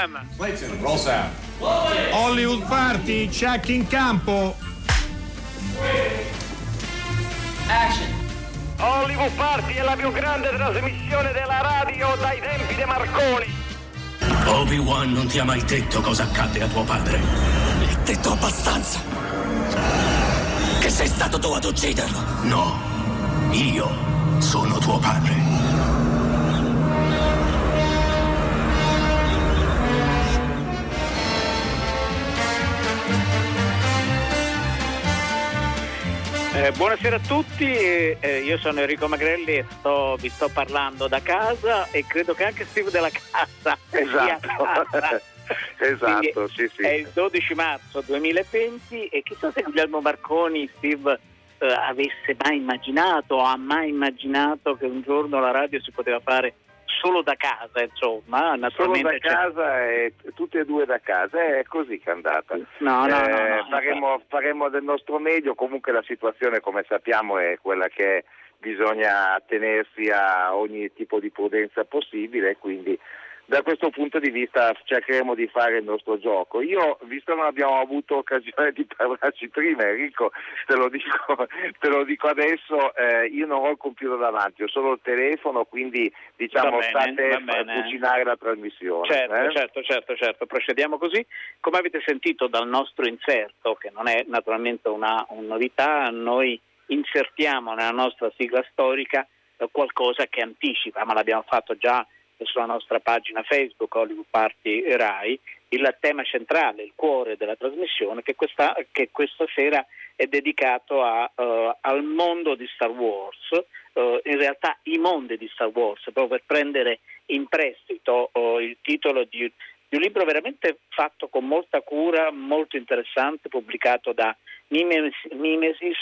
Sound. Hollywood Party, check in campo. Action. Hollywood Party è la più grande trasmissione della radio dai tempi di Marconi. Obi-Wan non ti ha mai detto cosa accadde a tuo padre. L'hai detto abbastanza. Che sei stato tu ad ucciderlo. No, io sono tuo padre. Eh, buonasera a tutti, eh, eh, io sono Enrico Magrelli e sto- vi sto parlando da casa e credo che anche Steve della casa. Esatto, Quindi sì, sì. È il 12 marzo 2020 e chissà se Guglielmo Marconi, Steve, eh, avesse mai immaginato o ha mai immaginato che un giorno la radio si poteva fare solo da casa, insomma, Solo da casa e tutte e due da casa, è così che è andata. No, no, no, Eh, no, faremo, faremo del nostro meglio, comunque la situazione come sappiamo è quella che è. bisogna attenersi a ogni tipo di prudenza possibile, quindi da questo punto di vista cercheremo di fare il nostro gioco. Io, visto che non abbiamo avuto occasione di parlarci prima, Enrico, te lo dico, te lo dico adesso, eh, io non ho il computer davanti, ho solo il telefono, quindi diciamo bene, state a cucinare la trasmissione. Certo, eh? certo, certo, certo, procediamo così. Come avete sentito dal nostro inserto, che non è naturalmente una, una novità, noi insertiamo nella nostra sigla storica qualcosa che anticipa, ma l'abbiamo fatto già sulla nostra pagina Facebook Hollywood Party Rai, il tema centrale, il cuore della trasmissione che questa, che questa sera è dedicato a, eh, al mondo di Star Wars, eh, in realtà i mondi di Star Wars, proprio per prendere in prestito eh, il titolo di, di un libro veramente fatto con molta cura, molto interessante, pubblicato da Mimes- Mimesis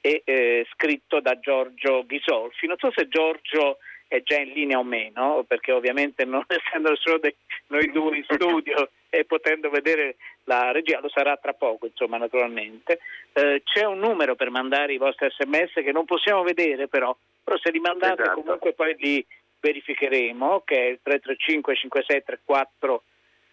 e eh, scritto da Giorgio Ghisolfi. Non so se Giorgio è già in linea o meno, perché ovviamente non essendo solo dei- noi due in studio e potendo vedere la regia, lo sarà tra poco, insomma, naturalmente. Eh, c'è un numero per mandare i vostri sms che non possiamo vedere però, però se li mandate Esatto. comunque poi li verificheremo, che è il 335 5634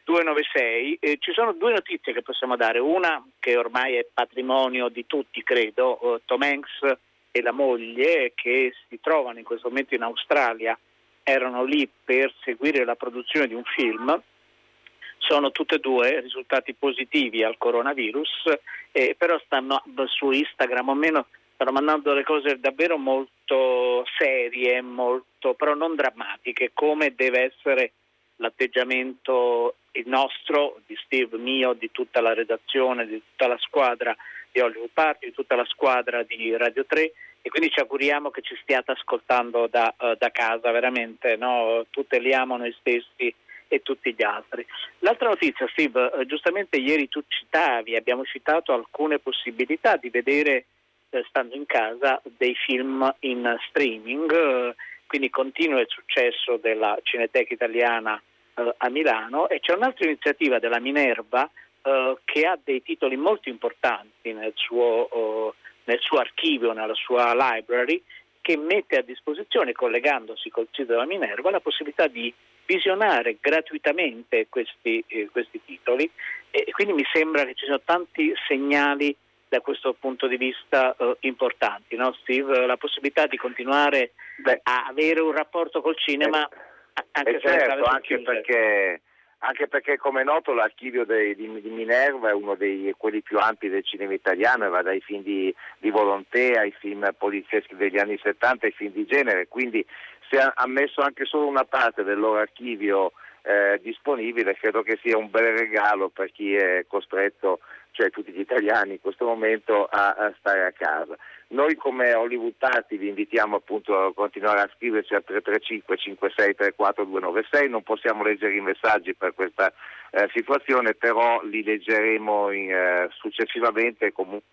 296. Eh, ci sono due notizie che possiamo dare, una che ormai è patrimonio di tutti, credo, eh, Tom Hanks e la moglie che si trovano in questo momento in Australia, erano lì per seguire la produzione di un film, sono tutte e due risultati positivi al coronavirus, eh, però stanno su Instagram o meno stanno mandando le cose davvero molto serie, molto, però non drammatiche, come deve essere l'atteggiamento il nostro, di Steve, mio, di tutta la redazione, di tutta la squadra di Hollywood Party, di tutta la squadra di Radio 3 e quindi ci auguriamo che ci stiate ascoltando da, eh, da casa, veramente, no? tuteliamo noi stessi e tutti gli altri. L'altra notizia, Steve, eh, giustamente ieri tu citavi, abbiamo citato alcune possibilità di vedere, eh, stando in casa, dei film in streaming, quindi continua il successo della Cineteca italiana a Milano e c'è un'altra iniziativa della Minerva eh, che ha dei titoli molto importanti nel suo, eh, nel suo archivio, nella sua library, che mette a disposizione, collegandosi col sito della Minerva, la possibilità di visionare gratuitamente questi, eh, questi titoli. E quindi mi sembra che ci siano tanti segnali da questo punto di vista eh, importanti, no, Steve? La possibilità di continuare Beh, a avere un rapporto col cinema a- anche Eh, certo, anche perché, anche perché come è noto l'archivio dei- di, di Minerva è uno dei quelli più ampi del cinema italiano e va dai film di, di Volonté ai film polizieschi degli anni 70 ai film di genere, quindi se ha, messo anche solo una parte del loro archivio eh, disponibile. Credo che sia un bel regalo per chi è costretto, cioè tutti gli italiani in questo momento, a, a stare a casa. Noi come Hollywood Party vi invitiamo appunto a continuare a scriverci al 335 5634 296, non possiamo leggere i messaggi per questa eh, situazione, però li leggeremo in, eh, successivamente comunque.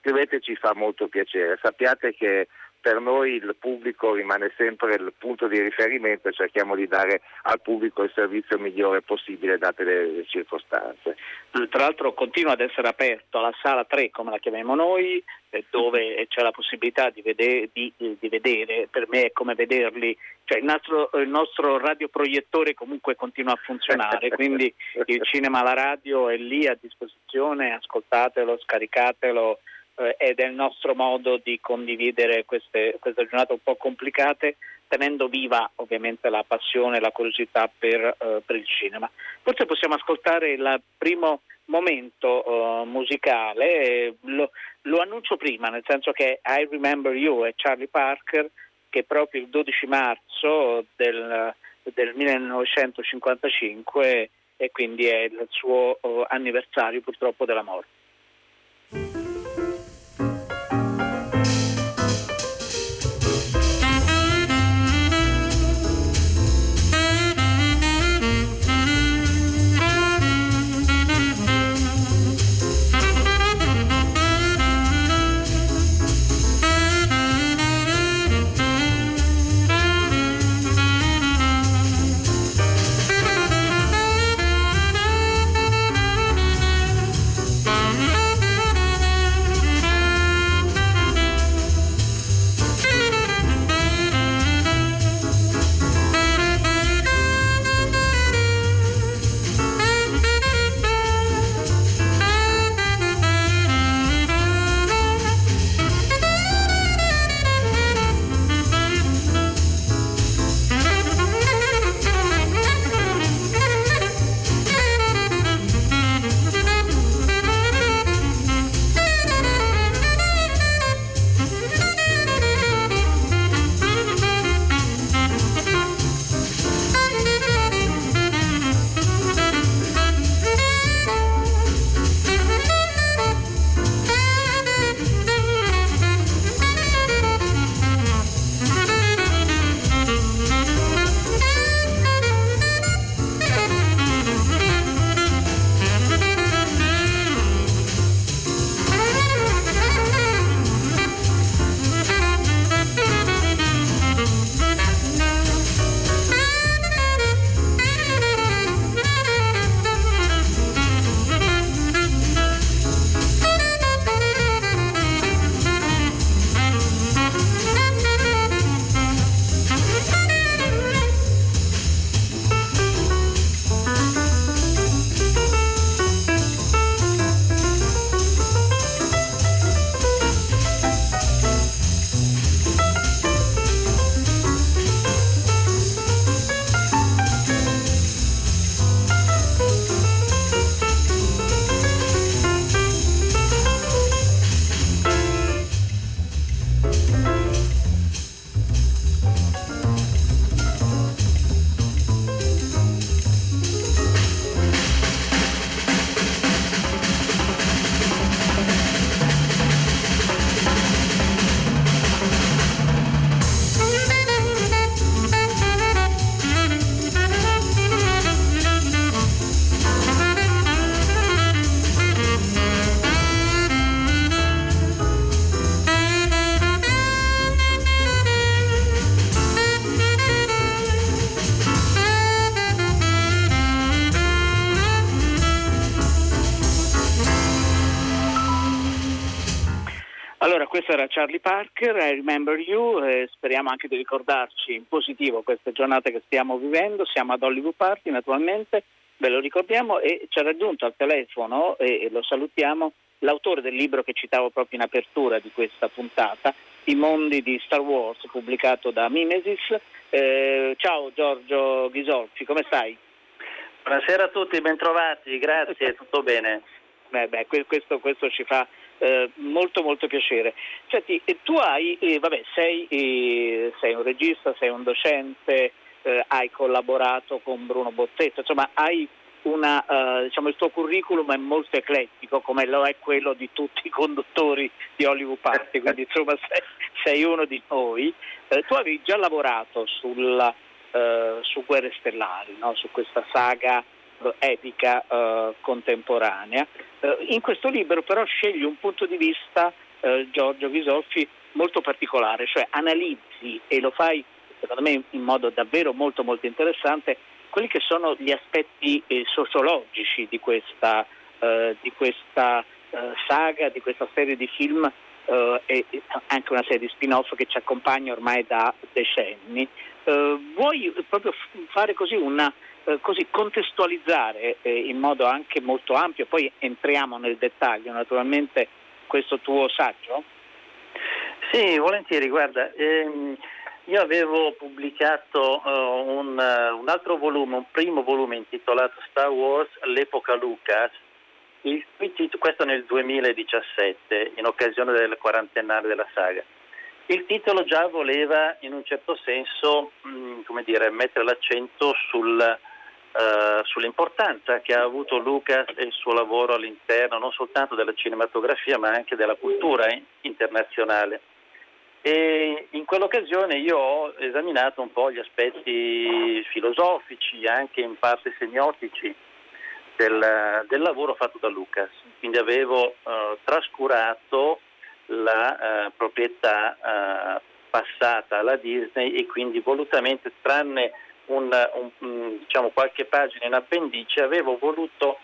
Scriveteci fa molto piacere. Sappiate che per noi il pubblico rimane sempre il punto di riferimento e cerchiamo di dare al pubblico il servizio migliore possibile date le circostanze. Tra l'altro continua ad essere aperto la sala 3, come la chiamiamo noi, eh, dove c'è la possibilità di vedere, di, di vedere, per me è come vederli, cioè il nostro, il nostro radioproiettore comunque continua a funzionare, quindi il cinema, la radio è lì a disposizione, ascoltatelo, scaricatelo eh, ed è il nostro modo di condividere queste, queste, giornate un po' complicate tenendo viva ovviamente la passione e la curiosità per, eh, per, il cinema. Forse possiamo ascoltare il primo momento uh, musicale, lo, lo, annuncio prima, nel senso che I Remember You è Charlie Parker che proprio il 12 marzo del, del 1955 e quindi è il suo uh, anniversario purtroppo della morte. Era Charlie Parker, I Remember You, eh, speriamo anche di ricordarci in positivo queste giornate che stiamo vivendo, siamo ad Hollywood Party naturalmente, ve lo ricordiamo e ci ha raggiunto al telefono e, e lo salutiamo l'autore del libro che citavo proprio in apertura di questa puntata, I mondi di Star Wars, pubblicato da Mimesis. Eh, ciao Giorgio Ghisolfi, come stai? Buonasera a tutti, bentrovati, grazie, tutto bene. Beh, beh, questo, questo ci fa eh, molto molto piacere. Senti, tu hai, eh, vabbè, sei, eh, sei, un regista, sei un docente, eh, hai collaborato con Bruno Bozzetto, insomma hai una, uh, diciamo, il tuo curriculum è molto eclettico come lo è quello di tutti i conduttori di Hollywood Party, quindi insomma sei, sei uno di noi. Tu avevi già lavorato sul, uh, su Guerre Stellari, no? su questa saga epica eh, contemporanea. Eh, in questo libro però scegli un punto di vista, eh, Giorgio Visolfi, molto particolare, cioè analizzi e lo fai secondo me in modo davvero molto molto interessante quelli che sono gli aspetti eh, sociologici di questa, eh, di questa eh, saga, di questa serie di film eh, e anche una serie di spin-off che ci accompagna ormai da decenni. Eh, vuoi proprio fare così una eh, così contestualizzare in modo anche molto ampio, poi entriamo nel dettaglio naturalmente questo tuo saggio? Sì, volentieri, guarda, ehm, io avevo pubblicato uh, un, un, altro volume, un primo volume intitolato Star Wars, l'epoca Lucas, il, questo nel 2017, in occasione del quarantennale della saga. Il titolo già voleva in un certo senso mh, mm, dire, mettere l'accento sul, uh, sull'importanza che ha avuto Lucas e il suo lavoro all'interno non soltanto della cinematografia ma anche della cultura internazionale. E in quell'occasione io ho esaminato un po' gli aspetti filosofici, anche in parte semiotici, del, del lavoro fatto da Lucas. Quindi avevo eh, trascurato la eh, proprietà eh, passata alla Disney e quindi volutamente, tranne un, un, diciamo, qualche pagina in appendice, avevo voluto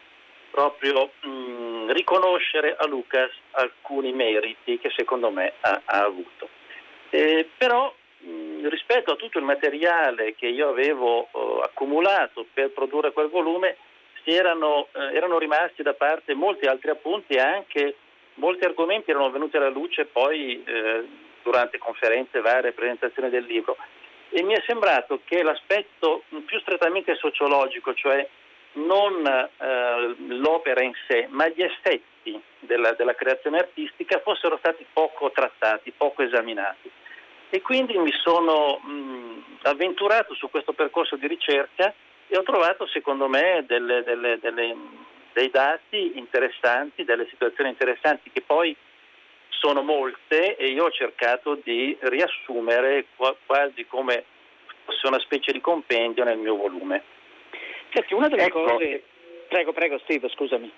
proprio mh, mm, riconoscere a Lucas alcuni meriti che secondo me ha, ha avuto. Eh, però mh, rispetto a tutto il materiale che io avevo eh, accumulato per produrre quel volume, erano, eh, erano, rimasti da parte molti altri appunti e anche molti argomenti erano venuti alla luce poi eh, durante conferenze varie, presentazioni del libro. E mi è sembrato che l'aspetto più strettamente sociologico, cioè non eh, l'opera in sé, ma gli effetti della, della creazione artistica fossero stati poco trattati, poco esaminati. E quindi mi sono mh, avventurato su questo percorso di ricerca e ho trovato secondo me delle, delle, delle, dei dati interessanti, delle situazioni interessanti che poi sono molte e io ho cercato di riassumere quasi come fosse una specie di compendio nel mio volume. Senti, una delle ecco. cose... Prego, prego Steve, scusami.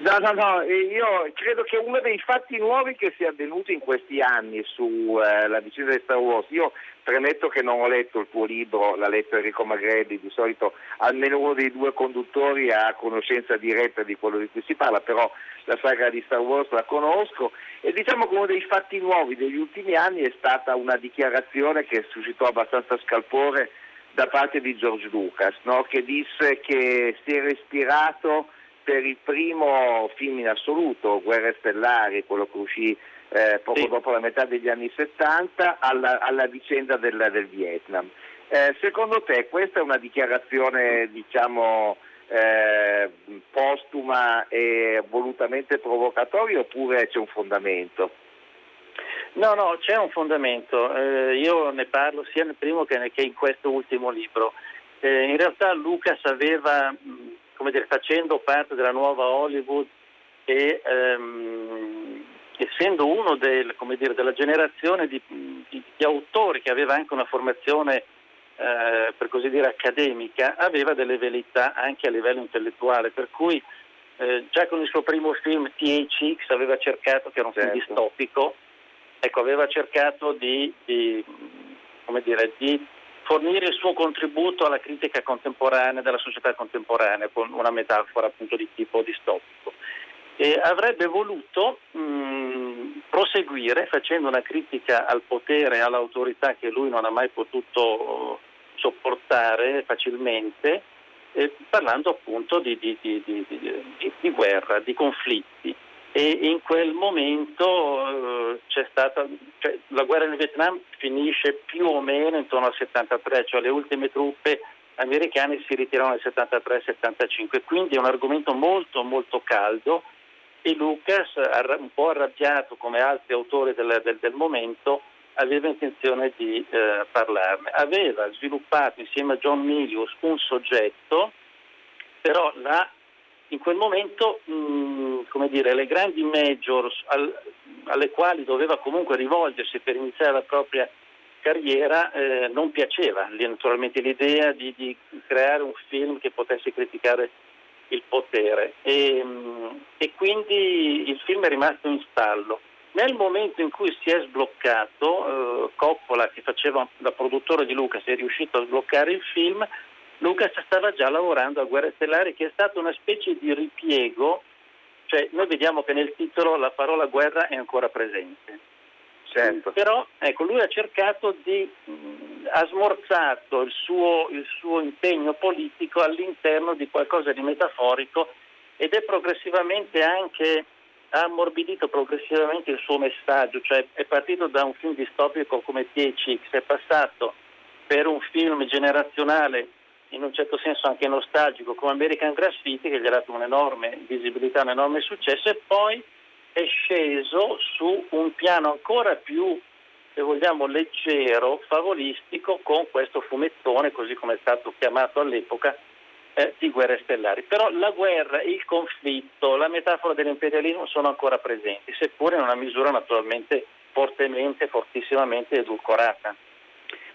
No, no, no, io credo che uno dei fatti nuovi che sia avvenuto in questi anni sulla eh, vicenda di Star Wars, io premetto che non ho letto il tuo libro, l'ha letto Enrico Magrebbi, di solito almeno uno dei due conduttori ha conoscenza diretta di quello di cui si parla, però la saga di Star Wars la conosco e diciamo che uno dei fatti nuovi degli ultimi anni è stata una dichiarazione che suscitò abbastanza scalpore da parte di George Lucas, no? che disse che si era ispirato per il primo film in assoluto, Guerre Stellari, quello che uscì eh, poco sì. dopo la metà degli anni 70, alla, alla vicenda del, del Vietnam. Eh, secondo te questa è una dichiarazione diciamo, eh, postuma e volutamente provocatoria oppure c'è un fondamento? No, no, c'è un fondamento. Eh, io ne parlo sia nel primo che in questo ultimo libro. Eh, in realtà Lucas aveva come dire, facendo parte della nuova Hollywood e ehm, essendo uno del, dire, della generazione di, di, di, autori che aveva anche una formazione eh, per così dire accademica, aveva delle velità anche a livello intellettuale, per cui eh, già con il suo primo film THX aveva cercato, che era un certo. film distopico, ecco, aveva cercato di, di, dire, di fornire il suo contributo alla critica contemporanea della società contemporanea con una metafora appunto di tipo distopico. E avrebbe voluto mh, proseguire facendo una critica al potere e all'autorità che lui non ha mai potuto sopportare facilmente, eh, parlando appunto di, di, di, di guerra, di conflitti e in quel momento eh, c'è stata, cioè, la guerra in Vietnam finisce più o meno intorno al 73, cioè le ultime truppe americane si ritirano nel 73-75, quindi è un argomento molto molto caldo e Lucas, un po' arrabbiato come altri autori del, del, del momento, aveva intenzione di eh, parlarne. Aveva sviluppato insieme a John Milius un soggetto, però la in quel momento mh, come dire, le grandi majors al, alle quali doveva comunque rivolgersi per iniziare la propria carriera eh, non piaceva naturalmente l'idea di, di, creare un film che potesse criticare il potere e, mh, e, quindi il film è rimasto in stallo. Nel momento in cui si è sbloccato, eh, Coppola, che faceva da produttore di Lucas, è riuscito a sbloccare il film, Lucas stava già lavorando a Guerre Stellari, che è stata una specie di ripiego, cioè noi vediamo che nel titolo la parola guerra è ancora presente. Certo. Però ecco, lui ha cercato di, mh, ha smorzato il suo, il suo impegno politico all'interno di qualcosa di metaforico ed è progressivamente anche ha ammorbidito progressivamente il suo messaggio, cioè è partito da un film distopico come THX, è passato per un film generazionale, in un certo senso anche nostalgico, come American Graffiti, che gli ha dato un'enorme visibilità, un enorme successo, e poi è sceso su un piano ancora più, se vogliamo, leggero, favolistico, con questo fumettone, così come è stato chiamato all'epoca, eh, di guerre stellari. Però la guerra, il conflitto, la metafora dell'imperialismo sono ancora presenti, seppure in una misura naturalmente fortemente, fortissimamente edulcorata.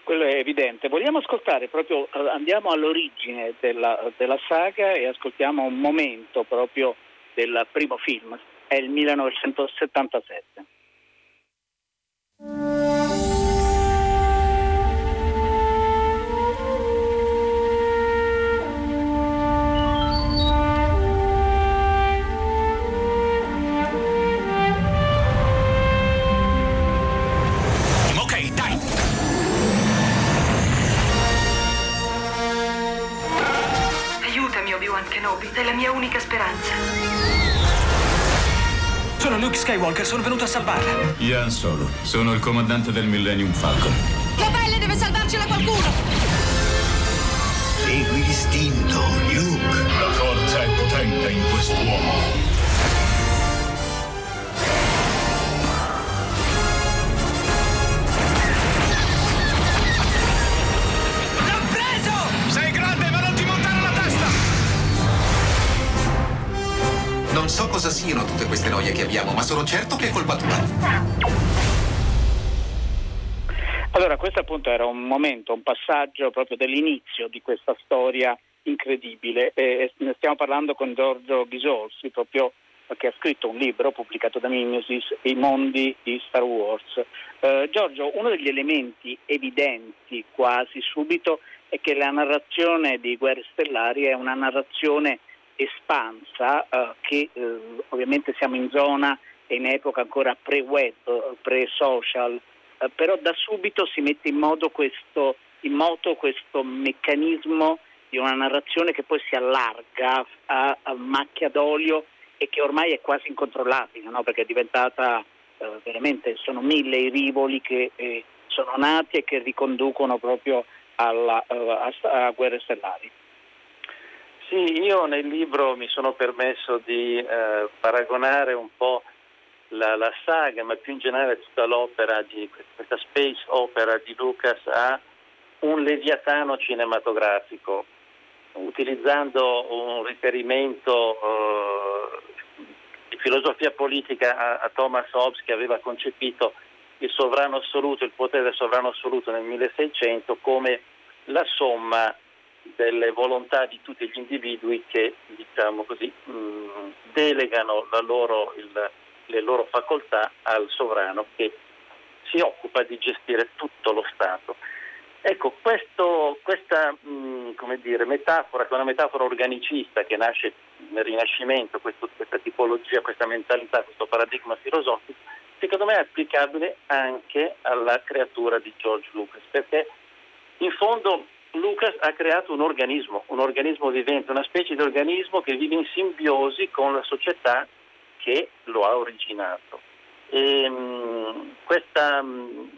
Quello è evidente. Vogliamo ascoltare proprio, eh, andiamo all'origine della, della saga e ascoltiamo un momento proprio del primo film, è il 1977. Speranza. Sono Luke Skywalker, sono venuto a salvarla. Ian Solo, sono il comandante del Millennium Falcon. La pelle deve salvarcela qualcuno! Segui l'istinto, Luke. La forza è potente in quest'uomo. Cosa siano tutte queste noie che abbiamo, ma sono certo che è colpa tua. Allora, questo appunto era un momento, un passaggio proprio dell'inizio di questa storia incredibile. E stiamo parlando con Giorgio Ghisolfi, proprio che ha scritto un libro pubblicato da Mimesis, I mondi di Star Wars. Eh, Giorgio, uno degli elementi evidenti quasi subito è che la narrazione di Guerre Stellari è una narrazione espansa eh, che eh, ovviamente siamo in zona e in epoca ancora pre-web, pre-social, eh, però da subito si mette in, questo, in moto questo meccanismo di una narrazione che poi si allarga a, a macchia d'olio e che ormai è quasi incontrollabile, no? perché è diventata eh, veramente, sono mille i rivoli che eh, sono nati e che riconducono proprio alla, uh, a, a guerre stellari. Sì, io nel libro mi sono permesso di eh, paragonare un po' la, la, saga, ma più in generale tutta l'opera di questa space opera di Lucas a un leviatano cinematografico, utilizzando un riferimento eh, di filosofia politica a, a Thomas Hobbes che aveva concepito il sovrano assoluto, il potere del sovrano assoluto nel 1600 come la somma delle volontà di tutti gli individui che diciamo così, mh, mm, delegano loro, il, le loro facoltà al sovrano che si occupa di gestire tutto lo Stato. Ecco, questo, questa mh, mm, dire, metafora, che è una metafora organicista che nasce nel Rinascimento, questo, questa tipologia, questa mentalità, questo paradigma filosofico, secondo me è applicabile anche alla creatura di George Lucas, perché in fondo Lucas ha creato un organismo, un organismo vivente, una specie di organismo che vive in simbiosi con la società che lo ha originato. E, mh, questa, mh,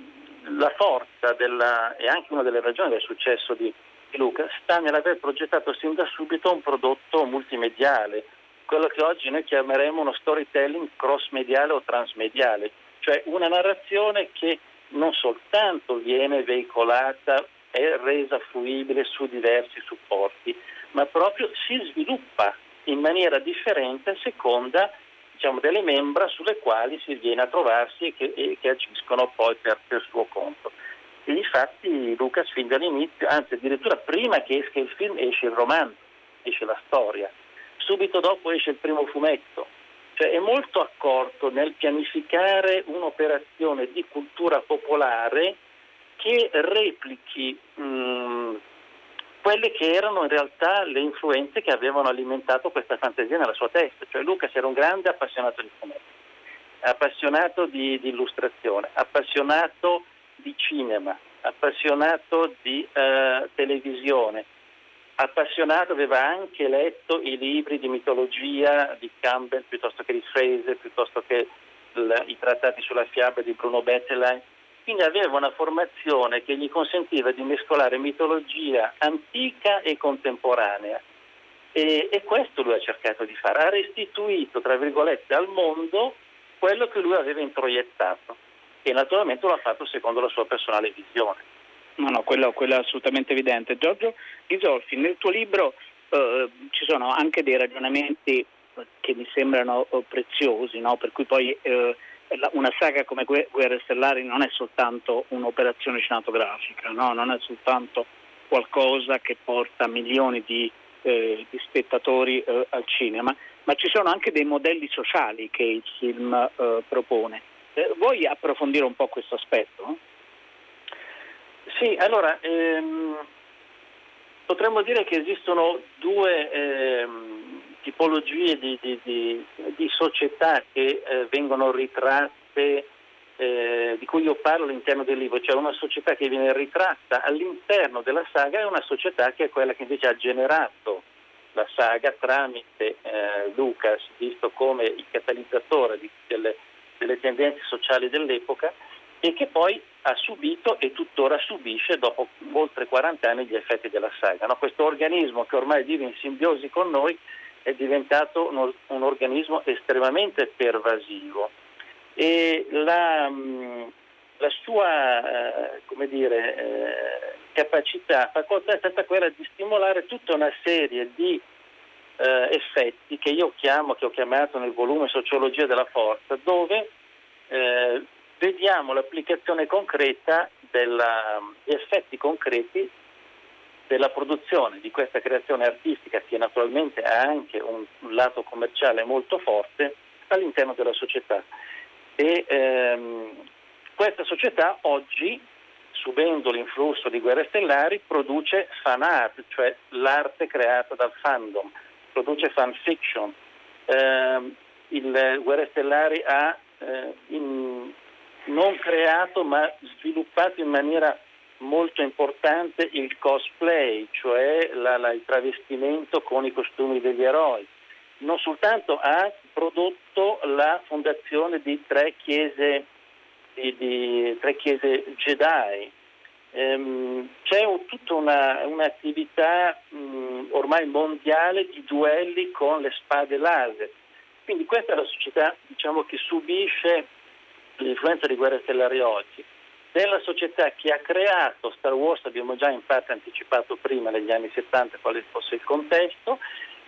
la forza della, e anche una delle ragioni del successo di, di Lucas sta nell'aver progettato sin da subito un prodotto multimediale, quello che oggi noi chiameremo uno storytelling cross-mediale o transmediale, cioè una narrazione che non soltanto viene veicolata è resa fruibile su diversi supporti, ma proprio si sviluppa in maniera differente a seconda diciamo, delle membra sulle quali si viene a trovarsi e che, e che agiscono poi per, per suo conto. E infatti Lucas fin dall'inizio, anzi addirittura prima che esca il film esce il romanzo, esce la storia, subito dopo esce il primo fumetto cioè è molto accorto nel pianificare un'operazione di cultura popolare che replichi mh, quelle che erano in realtà le influenze che avevano alimentato questa fantasia nella sua testa. Cioè Lucas era un grande appassionato di fumetti, appassionato di, di illustrazione, appassionato di cinema, appassionato di uh, televisione, appassionato, aveva anche letto i libri di mitologia di Campbell piuttosto che di Fraser, piuttosto che l- i trattati sulla fiaba di Bruno Bettelheim. Quindi aveva una formazione che gli consentiva di mescolare mitologia antica e contemporanea. E, e questo lui ha cercato di fare, ha restituito, tra virgolette, al mondo quello che lui aveva introiettato e naturalmente lo ha fatto secondo la sua personale visione. No, no, quello, quello è assolutamente evidente. Giorgio Ghisolfi, nel tuo libro eh, ci sono anche dei ragionamenti che mi sembrano eh, preziosi, no? per cui poi eh, una saga come Guerre Stellari non è soltanto un'operazione cinematografica, no? non è soltanto qualcosa che porta milioni di, eh, di spettatori eh, al cinema, ma ci sono anche dei modelli sociali che il film eh, propone. vuoi approfondire un po' questo aspetto? Sì, allora ehm, potremmo dire che esistono due ehm, tipologie di, di, di, di, società che eh, vengono ritratte, eh, di cui io parlo all'interno del libro, cioè una società che viene ritratta all'interno della saga e una società che è quella che invece ha generato la saga tramite eh, Lucas, visto come il catalizzatore delle, delle tendenze sociali dell'epoca e che poi ha subito e tuttora subisce dopo oltre 40 anni gli effetti della saga. No? Questo organismo che ormai vive in simbiosi con noi è diventato un, un organismo estremamente pervasivo. E la, mm, la sua eh, dire, eh, capacità, facoltà è stata quella di stimolare tutta una serie di eh, effetti che io chiamo, che ho chiamato nel volume Sociologia della Forza, dove eh, vediamo l'applicazione concreta degli effetti concreti della produzione di questa creazione artistica che naturalmente ha anche un, un lato commerciale molto forte all'interno della società. E, ehm, questa società oggi, subendo l'influsso di Guerre Stellari, produce fan art, cioè l'arte creata dal fandom, produce fan fiction. Eh, il Guerre Stellari ha eh, in, non creato ma sviluppato in maniera molto importante il cosplay, cioè la, la, il travestimento con i costumi degli eroi. Non soltanto ha prodotto la fondazione di tre chiese, di, di tre chiese Jedi, ehm, c'è un, tutta una, un'attività mh, ormai mondiale di duelli con le spade laser. Quindi questa è la società diciamo, che subisce l'influenza di Guerre Stellari oggi, della società che ha creato Star Wars, abbiamo già in parte anticipato prima negli anni 70 quale fosse il contesto,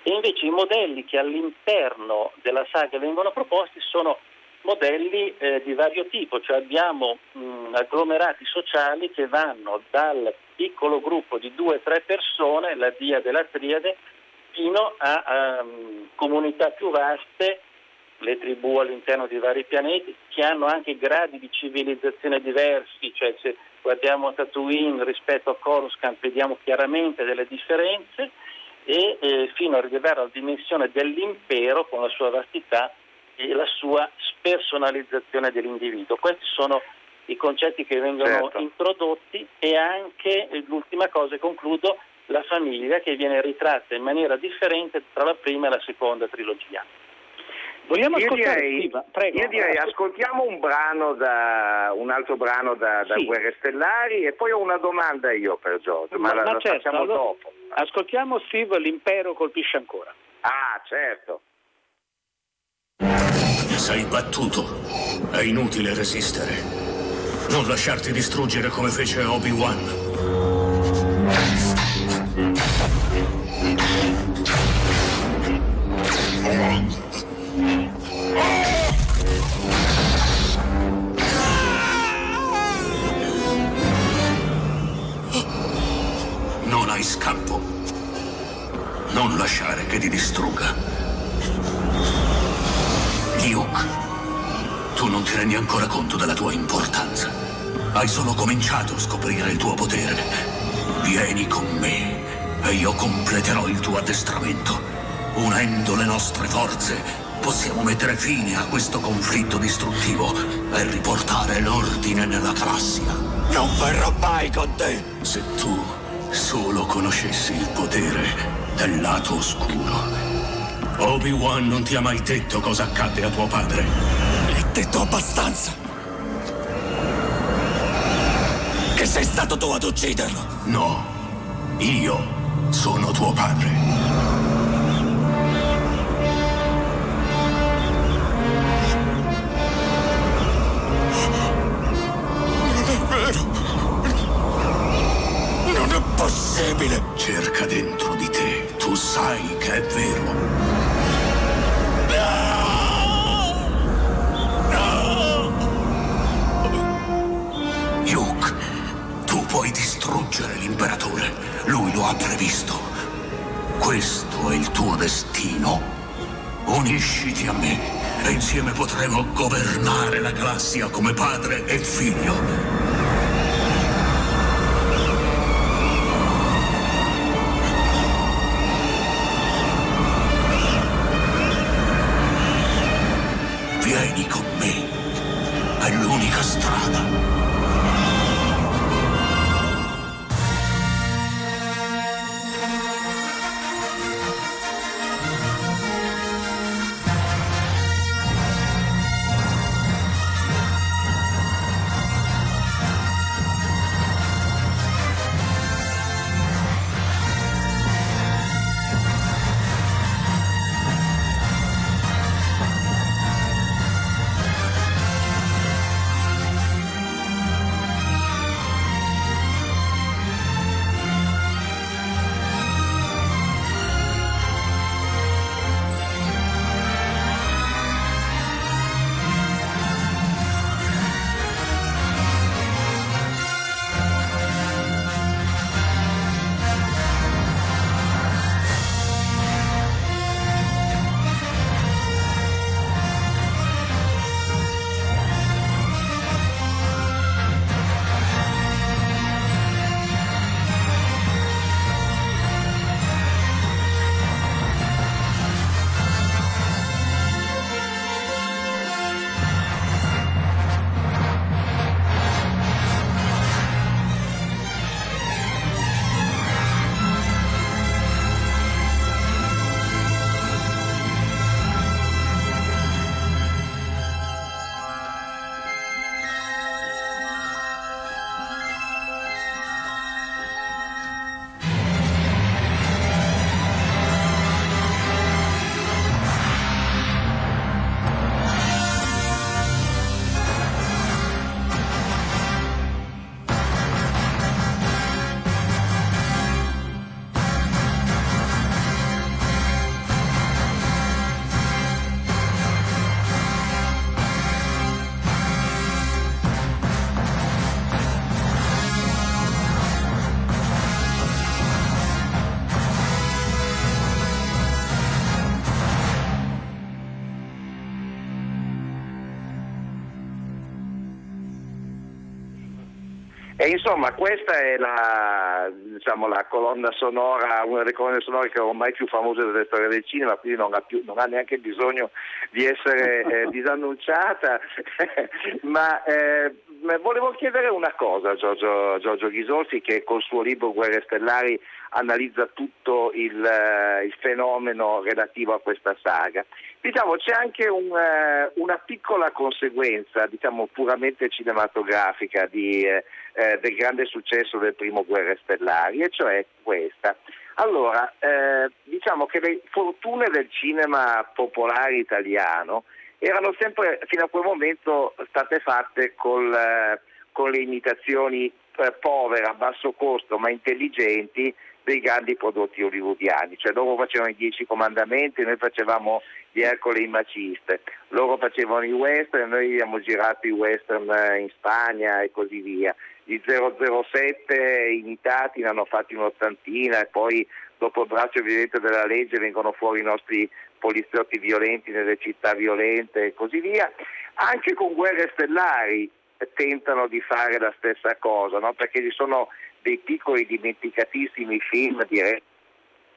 e invece i modelli che all'interno della saga vengono proposti sono modelli eh, di vario tipo, cioè abbiamo mh, agglomerati sociali che vanno dal piccolo gruppo di due o tre persone, la dia della triade, fino a, a um, comunità più vaste le tribù all'interno di vari pianeti che hanno anche gradi di civilizzazione diversi, cioè se guardiamo Tatooine rispetto a Coruscant vediamo chiaramente delle differenze e eh, fino ad arrivare alla dimensione dell'impero con la sua vastità e la sua spersonalizzazione dell'individuo. Questi sono i concetti che vengono certo. introdotti e anche l'ultima cosa, e concludo, la famiglia che viene ritratta in maniera differente tra la prima e la seconda trilogia. Vogliamo io direi, Prego, io direi ascoltiamo un brano da un altro brano da, da sì. Guerre Stellari e poi ho una domanda io per Giorgio, ma, ma, la, la certo, facciamo allora, dopo. Ascoltiamo Steve, l'impero colpisce ancora. Ah, certo. Sei battuto. È inutile resistere. Non lasciarti distruggere come fece Obi-Wan. Lasciare che ti distrugga. Duke, tu non ti rendi ancora conto della tua importanza. Hai solo cominciato a scoprire il tuo potere. Vieni con me e io completerò il tuo addestramento. Unendo le nostre forze, possiamo mettere fine a questo conflitto distruttivo e riportare l'ordine nella galassia. Non verrò mai con te! Se tu solo conoscessi il potere del lato oscuro. Obi-Wan non ti ha mai detto cosa accadde a tuo padre. Gli ho detto abbastanza. Che sei stato tu ad ucciderlo. No, io sono tuo padre. Potremo governare la galassia come padre e figlio. Vieni con me. È l'unica strada. E insomma questa è la, diciamo, la, colonna sonora, una delle colonne sonore che ormai più famose della storia del cinema, quindi non ha, più, non ha neanche bisogno di essere eh, disannunciata, ma eh, volevo chiedere una cosa a Giorgio, Giorgio, Ghisolfi che col suo libro Guerre Stellari analizza tutto il, uh, il fenomeno relativo a questa saga. Diciamo, c'è anche un, uh, una piccola conseguenza, diciamo puramente cinematografica di, uh, del grande successo del primo Guerre Stellari, e cioè questa. Allora, diciamo che le fortune del cinema popolare italiano erano sempre fino a quel momento state fatte col, con le imitazioni povere, a basso costo ma intelligenti dei grandi prodotti hollywoodiani, cioè loro facevano i Dieci Comandamenti, noi facevamo gli Ercole in Maciste, loro facevano i western, noi abbiamo girato i western in Spagna e così via. Gli 007 imitati ne hanno fatti un'ottantina e poi dopo il braccio violento della legge vengono fuori i nostri poliziotti violenti nelle città violente e così via. Anche con guerre stellari tentano di fare la stessa cosa, no? perché ci sono dei piccoli dimenticatissimi film diretti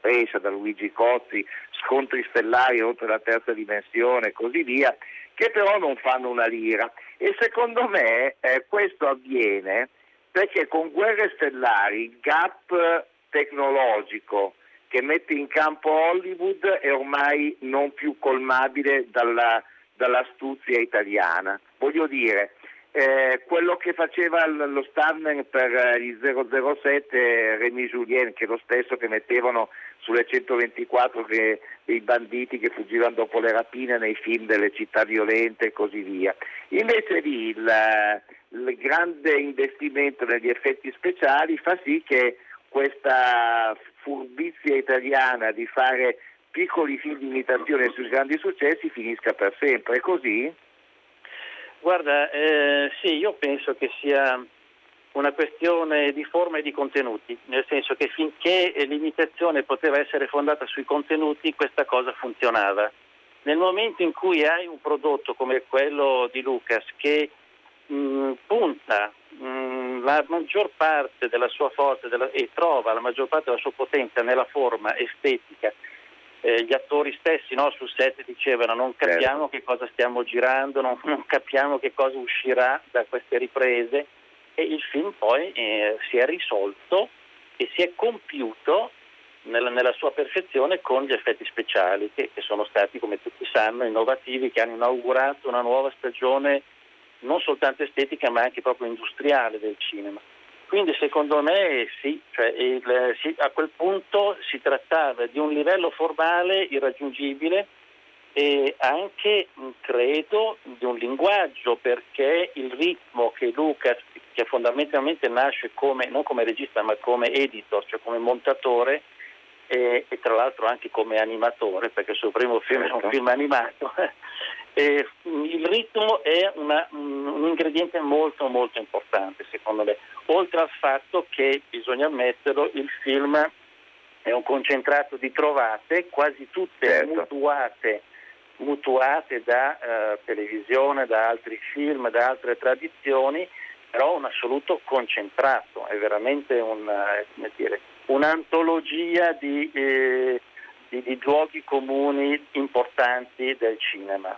presa da Luigi Cozzi, scontri stellari oltre la terza dimensione e così via, che però non fanno una lira. E secondo me eh, questo avviene perché con guerre stellari il gap tecnologico che mette in campo Hollywood è ormai non più colmabile dalla, dall'astuzia italiana. Voglio dire, eh, quello che faceva lo Stanner per eh, il 007 Remy Julien, che è lo stesso che mettevano sulle 124 che, dei banditi che fuggivano dopo le rapine nei film delle città violente e così via. Invece lì il, il grande investimento negli effetti speciali fa sì che questa furbizia italiana di fare piccoli film di imitazione sui grandi successi finisca per sempre. È così? Guarda, eh, sì, io penso che sia una questione di forma e di contenuti, nel senso che finché l'imitazione poteva essere fondata sui contenuti, questa cosa funzionava. Nel momento in cui hai un prodotto come quello di Lucas che mh, punta mh, la maggior parte della sua forza della, e trova la maggior parte della sua potenza nella forma estetica eh, gli attori stessi no, sul set dicevano non capiamo certo. che cosa stiamo girando, non, non, capiamo che cosa uscirà da queste riprese e il film poi eh, si è risolto e si è compiuto nella, nella, sua perfezione con gli effetti speciali che, che sono stati, come tutti sanno, innovativi, che hanno inaugurato una nuova stagione non soltanto estetica ma anche proprio industriale del cinema. Quindi secondo me sì, cioè il, sì, a quel punto si trattava di un livello formale irraggiungibile e anche, credo, di un linguaggio perché il ritmo che Lucas, che fondamentalmente nasce come, non come regista ma come editor, cioè come montatore, e, e, tra l'altro anche come animatore, perché il suo primo film è un certo. film animato, e il ritmo è una, un ingrediente molto molto importante secondo me oltre al fatto che, bisogna ammetterlo, il film è un concentrato di trovate, quasi tutte certo. mutuate, mutuate, da eh, televisione, da altri film, da altre tradizioni, però un assoluto concentrato, è veramente una, eh, dire, un'antologia di, eh, di, di luoghi comuni importanti del cinema.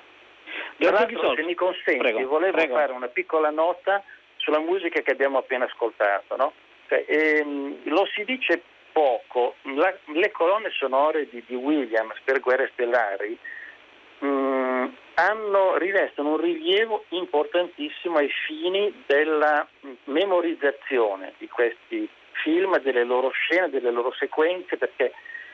Tra l'altro, se mi consenti, prego, volevo prego. fare una piccola nota sulla musica che abbiamo appena ascoltato. No? Cioè, ehm, lo si dice poco, La, le colonne sonore di, di, Williams per Guerre Stellari mh, mm, hanno, rivestono un rilievo importantissimo ai fini della memorizzazione di questi film, delle loro scene, delle loro sequenze, perché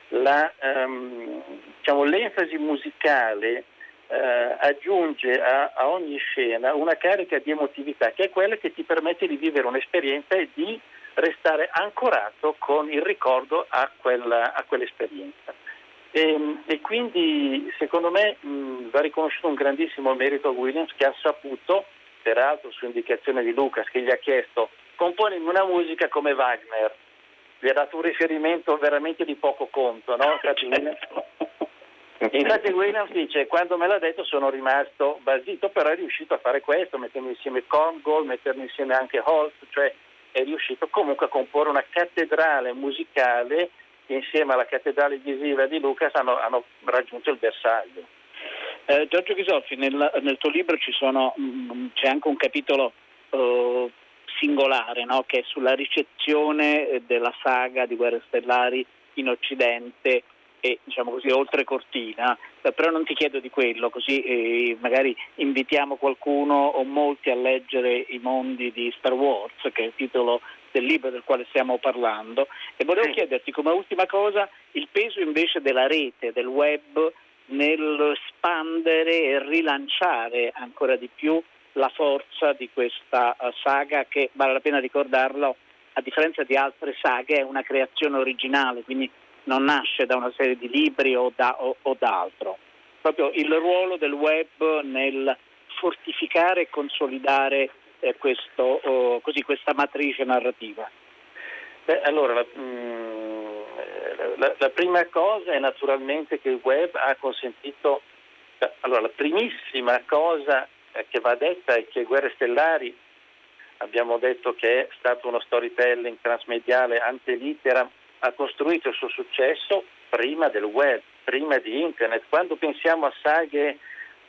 la, um, diciamo, l'enfasi musicale eh, aggiunge a, a, ogni scena una carica di emotività che è quella che ti permette di vivere un'esperienza e di restare ancorato con il ricordo a, quella, a quell'esperienza. E, e, quindi secondo me mh, va riconosciuto un grandissimo merito a Williams che ha saputo, peraltro su indicazione di Lucas che gli ha chiesto componimi una musica come Wagner, gli ha dato un riferimento veramente di poco conto, no? Infatti Williams dice, quando me l'ha detto sono rimasto basito, però è riuscito a fare questo, mettendo insieme Congold, mettendo insieme anche Holt, cioè è riuscito comunque a comporre una cattedrale musicale che insieme alla cattedrale visiva di Lucas hanno, hanno raggiunto il bersaglio. Eh, Giorgio Ghisolfi, nel, nel, tuo libro sono, mh, mm, c'è anche un capitolo uh, singolare no? che è sulla ricezione della saga di Guerre Stellari in Occidente e diciamo così oltre cortina, eh, però non ti chiedo di quello, così eh, magari invitiamo qualcuno o molti a leggere I mondi di Star Wars, che è il titolo del libro del quale stiamo parlando, e volevo chiederti come ultima cosa il peso invece della rete, del web nel spandere e rilanciare ancora di più la forza di questa uh, saga che, vale la pena ricordarlo, a differenza di altre saghe è una creazione originale, quindi non nasce da una serie di libri o da, o, o da altro. Proprio il ruolo del web nel fortificare e consolidare eh, questo, oh, così, questa matrice narrativa. Beh, allora, la, mh, mm, la, la, prima cosa è naturalmente che il web ha consentito, allora la primissima cosa eh, che va detta è che Guerre Stellari abbiamo detto che è stato uno storytelling transmediale ante litteram, ha costruito il suo successo prima del web, prima di internet. Quando pensiamo a saghe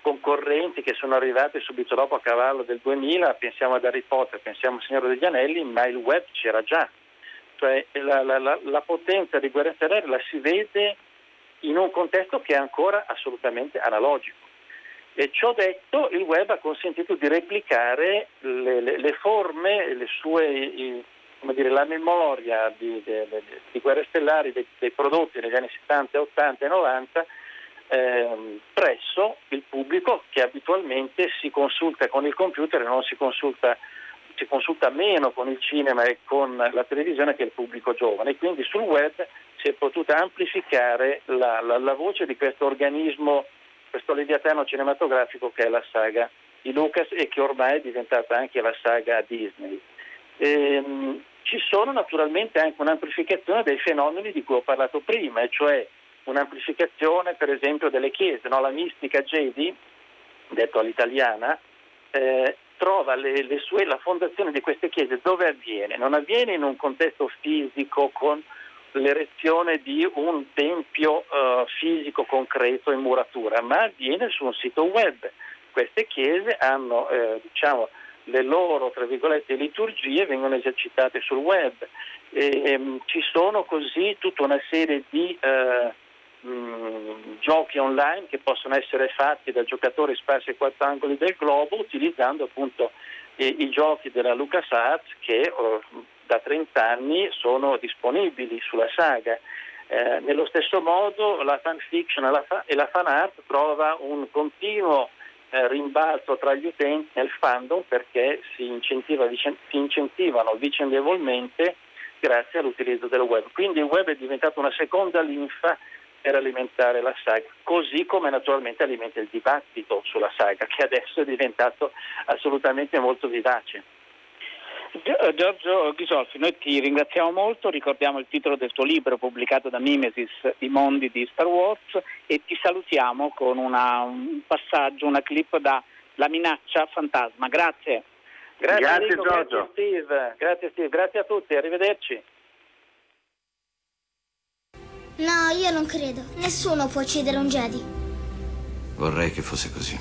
concorrenti che sono arrivate subito dopo a cavallo del 2000, pensiamo ad Harry Potter, pensiamo al Signore degli Anelli, ma il web c'era già. Cioè, la, la, la, la potenza di Guerra Stellare la si vede in un contesto che è ancora assolutamente analogico. E ciò detto, il web ha consentito di replicare le, le, le forme, le sue, i, dire, la memoria di, di, di guerre stellari, dei, dei, prodotti negli anni 70, 80 e 90 eh, presso il pubblico che abitualmente si consulta con il computer e non si consulta si consulta meno con il cinema e con la televisione che il pubblico giovane. Quindi sul web si è potuta amplificare la, la, la voce di questo organismo, questo leviatano cinematografico che è la saga di Lucas e che ormai è diventata anche la saga Disney. Ehm, ci sono naturalmente anche un'amplificazione dei fenomeni di cui ho parlato prima, cioè un'amplificazione per esempio delle chiese, no? la mistica Jedi, detto all'italiana, eh, trova le, le sue, la fondazione di queste chiese dove avviene? Non avviene in un contesto fisico con l'erezione di un tempio uh, fisico concreto in muratura, ma avviene su un sito web. Queste chiese hanno eh, diciamo, le loro liturgie vengono esercitate sul web. E, ehm, ci sono così tutta una serie di eh, mh, giochi online che possono essere fatti da giocatori sparsi ai quattro angoli del globo utilizzando appunto i, giochi della LucasArts che oh, da 30 anni sono disponibili sulla saga. Eh, nello stesso modo la fanfiction e la, fa- e la fan art trova un continuo eh, rimbalzo tra gli utenti nel fandom perché si, incentiva, si incentivano vicendevolmente grazie all'utilizzo del web. Quindi il web è diventato una seconda linfa per alimentare la saga, così come naturalmente alimenta il dibattito sulla saga, che adesso è diventato assolutamente molto vivace. Eh, Giorgio Ghisolfi, noi ti ringraziamo molto, ricordiamo il titolo del tuo libro pubblicato da Mimesis, I mondi di Star Wars e ti salutiamo con una, un passaggio, una clip da La minaccia fantasma. Grazie. Grazie, grazie Enrico, Giorgio. Grazie Steve. grazie Steve, grazie a tutti, arrivederci. No, io non credo. Nessuno può uccidere un Jedi. Vorrei che fosse così.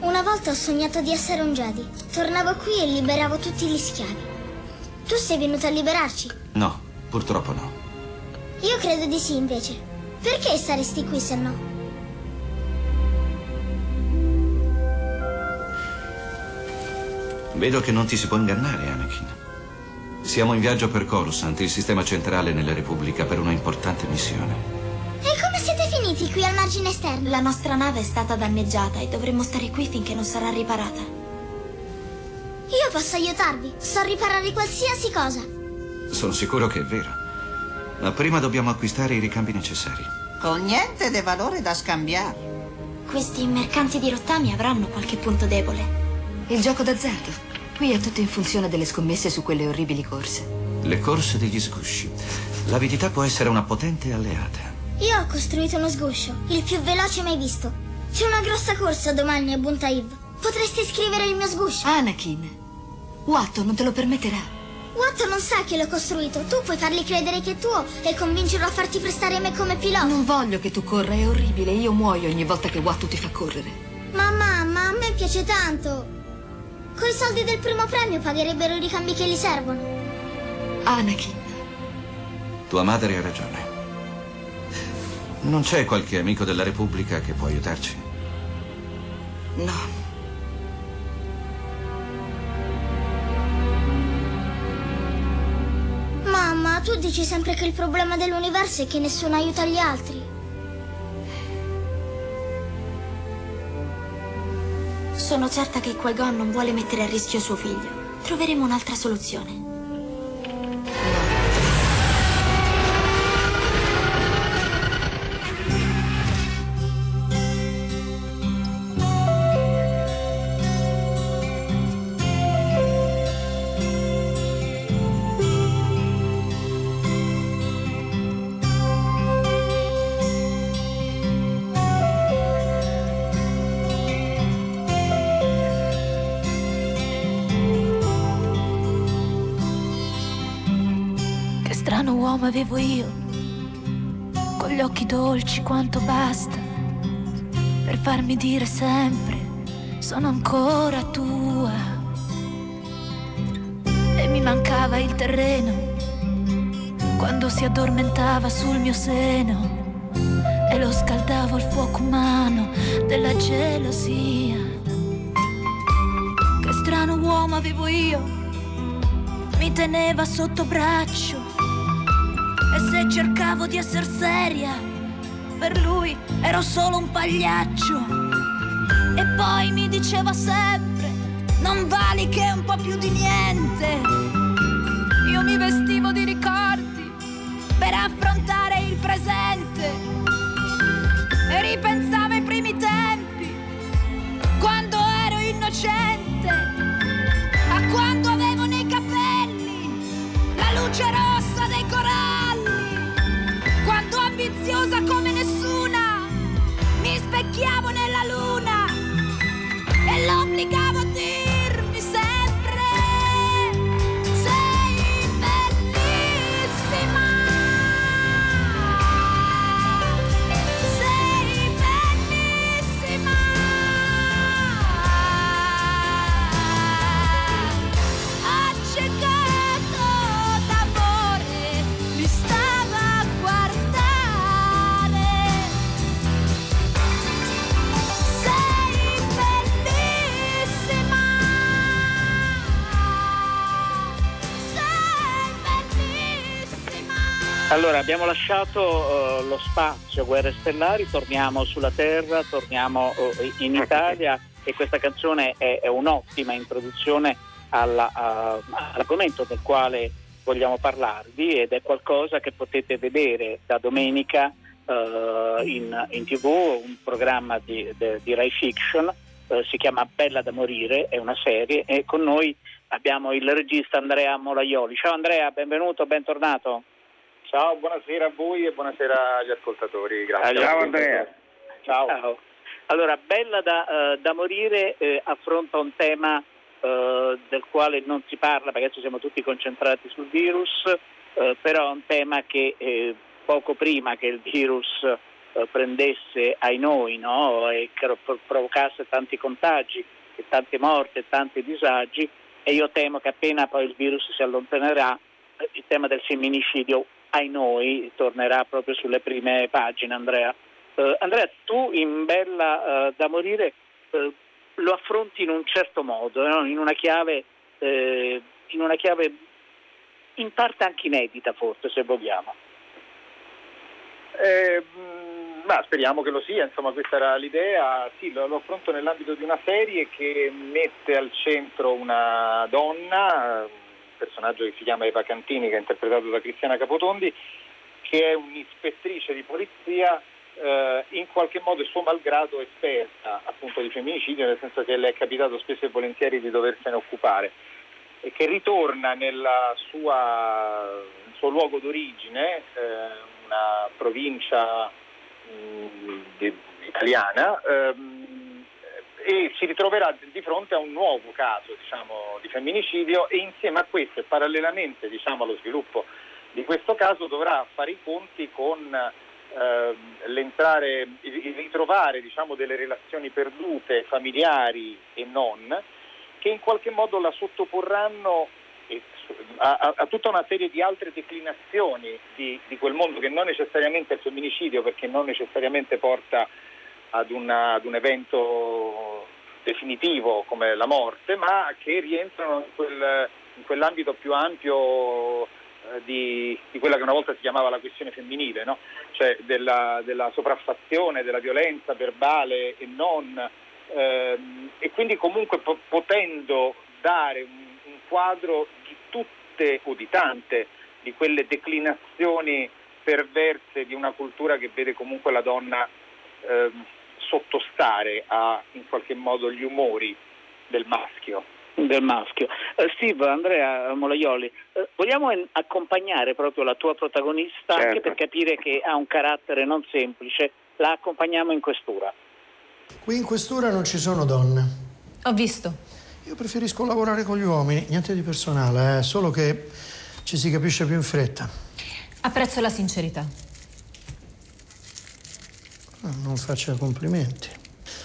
Una volta ho sognato di essere un Jedi. Tornavo qui e liberavo tutti gli schiavi. Tu sei venuto a liberarci? No, purtroppo no. Io credo di sì, invece. Perché saresti qui se no? Vedo che non ti si può ingannare, Anakin. Siamo in viaggio per Coruscant, il sistema centrale nella Repubblica, per una importante missione. E come siete finiti qui al margine esterno? La nostra nave è stata danneggiata e dovremmo stare qui finché non sarà riparata. Io posso aiutarvi. So riparare qualsiasi cosa. Sono sicuro che è vero. Ma prima dobbiamo acquistare i ricambi necessari. Con niente di valore da scambiare. Questi mercanti di rottami avranno qualche punto debole. Il gioco d'azzardo. Qui è tutto in funzione delle scommesse su quelle orribili corse. Le corse degli sgusci. L'avidità può essere una potente alleata. Io ho costruito uno sguscio, il più veloce mai visto. C'è una grossa corsa domani a Buntaib. Potresti scrivere il mio sguscio. Anakin, Watto non te lo permetterà. Watto non sa che l'ho costruito. Tu puoi fargli credere che è tuo e convincerlo a farti prestare me come pilota. Non voglio che tu corra, è orribile. Io muoio ogni volta che Watto ti fa correre. Ma mamma, a me piace tanto. Coi soldi del primo premio pagherebbero i ricambi che gli servono. Anakin. Tua madre ha ragione. Non c'è qualche amico della Repubblica che può aiutarci? No. Mamma, tu dici sempre che il problema dell'universo è che nessuno aiuta gli altri. Sono certa che Qui-Gon non vuole mettere a rischio suo figlio. Troveremo un'altra soluzione. Strano uomo avevo io, con gli occhi dolci quanto basta, per farmi dire sempre, sono ancora tua. E mi mancava il terreno, quando si addormentava sul mio seno, e lo scaldavo al fuoco umano della gelosia. Che strano uomo avevo io, mi teneva sotto braccio e se cercavo di essere seria, per lui ero solo un pagliaccio. E poi mi diceva sempre, non vali che un po' più di niente. Io mi vestivo di ricordi per affrontare Allora, abbiamo lasciato eh, lo spazio Guerre Stellari, torniamo sulla Terra, torniamo eh, in Italia e questa canzone è, è un'ottima introduzione alla- a- all'argomento del quale vogliamo parlarvi ed è qualcosa che potete vedere da domenica eh, in, in tv, un programma di, de- di Rai Fiction, si chiama Bella da morire, è una serie e con noi abbiamo il regista Andrea Molaioli. Ciao Andrea, benvenuto, bentornato. Ciao, buonasera a voi e buonasera agli ascoltatori. Grazie. Ciao Andrea. Ciao. Allora, Bella da, eh, da morire eh, affronta un tema eh, del quale non si parla perché adesso siamo tutti concentrati sul virus, eh, però è un tema che eh, poco prima che il virus prendesse ai noi no? e provocasse tanti contagi e tante morti e tanti disagi e io temo che appena poi il virus si allontanerà il tema del femminicidio ai noi tornerà proprio sulle prime pagine Andrea. Eh, Andrea, tu in Bella eh, da morire eh, lo affronti in un certo modo, no? in, una chiave, eh, in una chiave in parte anche inedita forse se vogliamo. Eh, ma speriamo che lo sia, insomma questa era l'idea. Sì, lo, lo affronto nell'ambito di una serie che mette al centro una donna, personaggio che si chiama Eva Cantini, che è interpretato da Cristiana Capotondi, che è un'ispettrice di polizia eh, in qualche modo il suo malgrado esperta appunto di femminicidio, nel senso che le è capitato spesso e volentieri di doversene occupare. E che ritorna sua, nel suo luogo d'origine, eh, una provincia mh, di- italiana, ehm, e si ritroverà di fronte a un nuovo caso diciamo, di femminicidio e insieme a questo e parallelamente diciamo, allo sviluppo di questo caso dovrà fare i conti con ehm, l'entrare, il ritrovare diciamo, delle relazioni perdute familiari e non che in qualche modo la sottoporranno a, a- a tutta una serie di altre declinazioni di, di quel mondo che non necessariamente è il femminicidio perché non necessariamente porta ad, una- ad un evento definitivo come la morte, ma che rientrano in, quel- in quell'ambito più ampio eh, di, di quella che una volta si chiamava la questione femminile, no? cioè della, della sopraffazione, della violenza verbale e non, ehm, e quindi comunque po- potendo dare un, un quadro di tutte o di tante di quelle declinazioni perverse di una cultura che vede comunque la donna ehm, sottostare a in qualche modo gli umori del maschio. del maschio. Eh, Steve, Andrea Molaioli, eh, vogliamo en- accompagnare proprio la tua protagonista anche Certo. per capire che ha un carattere non semplice, la accompagniamo in questura. Qui in questura non ci sono donne. Ho visto. Io preferisco lavorare con gli uomini, niente di personale, eh, solo che ci si capisce più in fretta. Apprezzo la sincerità. Non faccia complimenti.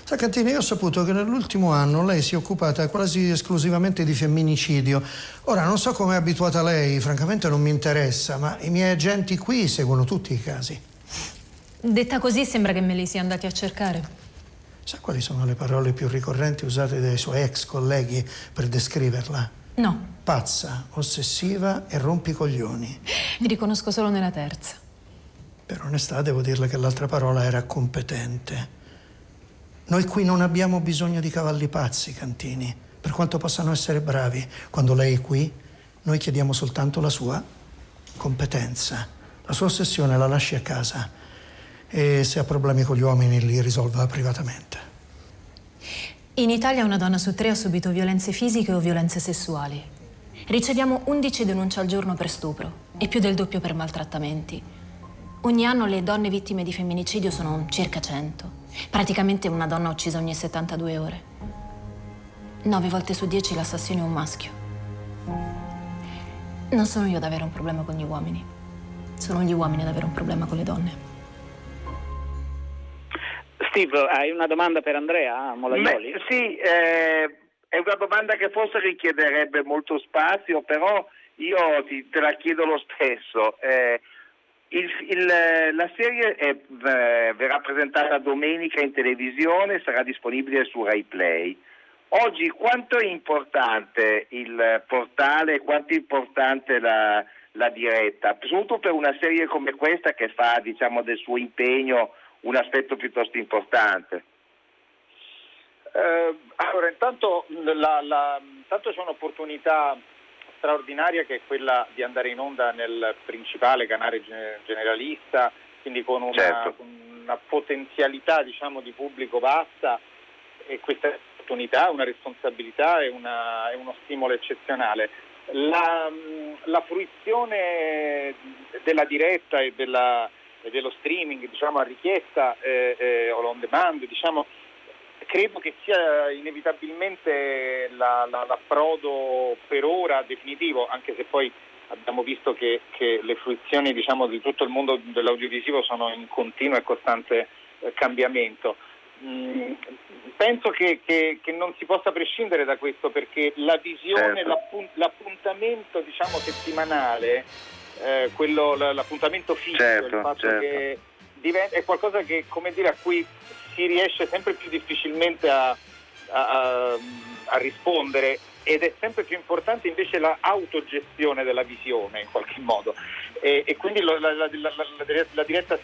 Sa Cantini, io ho saputo che nell'ultimo anno lei si è occupata quasi esclusivamente di femminicidio. Ora, non so come è abituata lei, francamente non mi interessa, ma i miei agenti qui seguono tutti i casi. Detta così sembra che me li sia andati a cercare. Sa quali sono le parole più ricorrenti usate dai suoi ex colleghi per descriverla? No. Pazza, ossessiva e rompicoglioni. Mi riconosco solo nella terza. Per onestà devo dirle che l'altra parola era competente. Noi qui non abbiamo bisogno di cavalli pazzi, Cantini, per quanto possano essere bravi. Quando lei è qui, noi chiediamo soltanto la sua competenza. La sua ossessione la lasci a casa e se ha problemi con gli uomini li risolva privatamente. In Italia una donna su tre ha subito violenze fisiche o violenze sessuali. Riceviamo 11 denunce al giorno per stupro e più del doppio per maltrattamenti. Ogni anno le donne vittime di femminicidio sono circa 100. Praticamente una donna uccisa ogni 72 ore. Nove volte su dieci l'assassino è un maschio. Non sono io ad avere un problema con gli uomini. Sono gli uomini ad avere un problema con le donne. Steve, hai una domanda per Andrea Molaioli? Beh, sì, eh, è una domanda che forse richiederebbe molto spazio, però io ti, te la chiedo lo stesso. Eh, il, il, la serie è, eh, verrà presentata domenica in televisione, sarà disponibile su Rai Play. Oggi quanto è importante il portale, quanto è importante la, la diretta, soprattutto per una serie come questa che fa diciamo, del suo impegno un aspetto piuttosto importante? Eh, allora, intanto, la, la, intanto c'è un'opportunità straordinaria che è quella di andare in onda nel principale canale generalista, quindi con una, certo. una potenzialità diciamo, di pubblico vasta e questa è un'opportunità, una responsabilità e, una, uno stimolo eccezionale. La, la, fruizione della diretta e, della, e dello streaming diciamo, a richiesta eh, eh, o on demand diciamo, credo che sia inevitabilmente la, la, l'approdo per ora definitivo, anche se poi abbiamo visto che, che le fruizioni diciamo, di tutto il mondo dell'audiovisivo sono in continuo e costante eh, cambiamento. Mm, penso che, che, che, non si possa prescindere da questo perché la visione, certo. l'appunt- l'appuntamento diciamo, settimanale, eh, quello, l'appuntamento fisso, certo, il fatto certo. che diventa, è qualcosa che, come dire, a cui si riesce sempre più difficilmente a, a, a, rispondere ed è sempre più importante invece l'autogestione della visione in qualche modo e, e quindi lo, la, la, la, la, diretta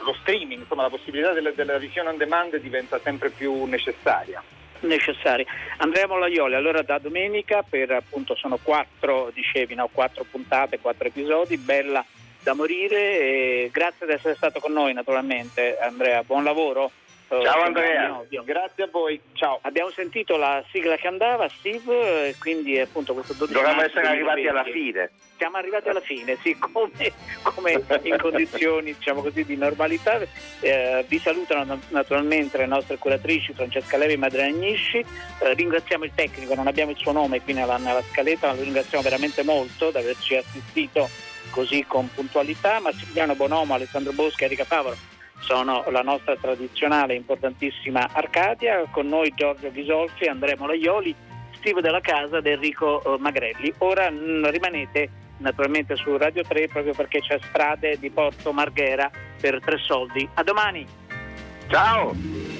lo streaming, insomma la possibilità della, della visione on demand diventa sempre più necessaria necessari. Andrea Molaioli, allora da domenica per appunto sono quattro, dicevi, no, quattro puntate, quattro episodi, bella da morire. grazie di essere stato con noi naturalmente Andrea, buon lavoro. Ciao Andrea. Grazie a voi. Ciao. Abbiamo sentito la sigla che andava, Steve, quindi appunto questo 12 Dovremmo essere arrivati alla fine. Siamo arrivati alla fine, sì, come, come in condizioni diciamo così, di normalità. Eh, vi salutano naturalmente le nostre curatrici Francesca Levi e Madre Agnisci. Eh, ringraziamo il tecnico, non abbiamo il suo nome qui nella, nella scaletta, ma lo ringraziamo veramente molto di averci assistito così con puntualità. Massimiliano Bonomo, Alessandro Boschi, Erika Favaro sono la nostra tradizionale importantissima Arcadia, con noi Giorgio Ghisolfi, Andrea Molaioli, Steve della Casa ed Enrico eh, Magrelli. Ora mh, mm, rimanete naturalmente su Radio 3 proprio perché c'è Strade di Porto Marghera per tre soldi. A domani! Ciao!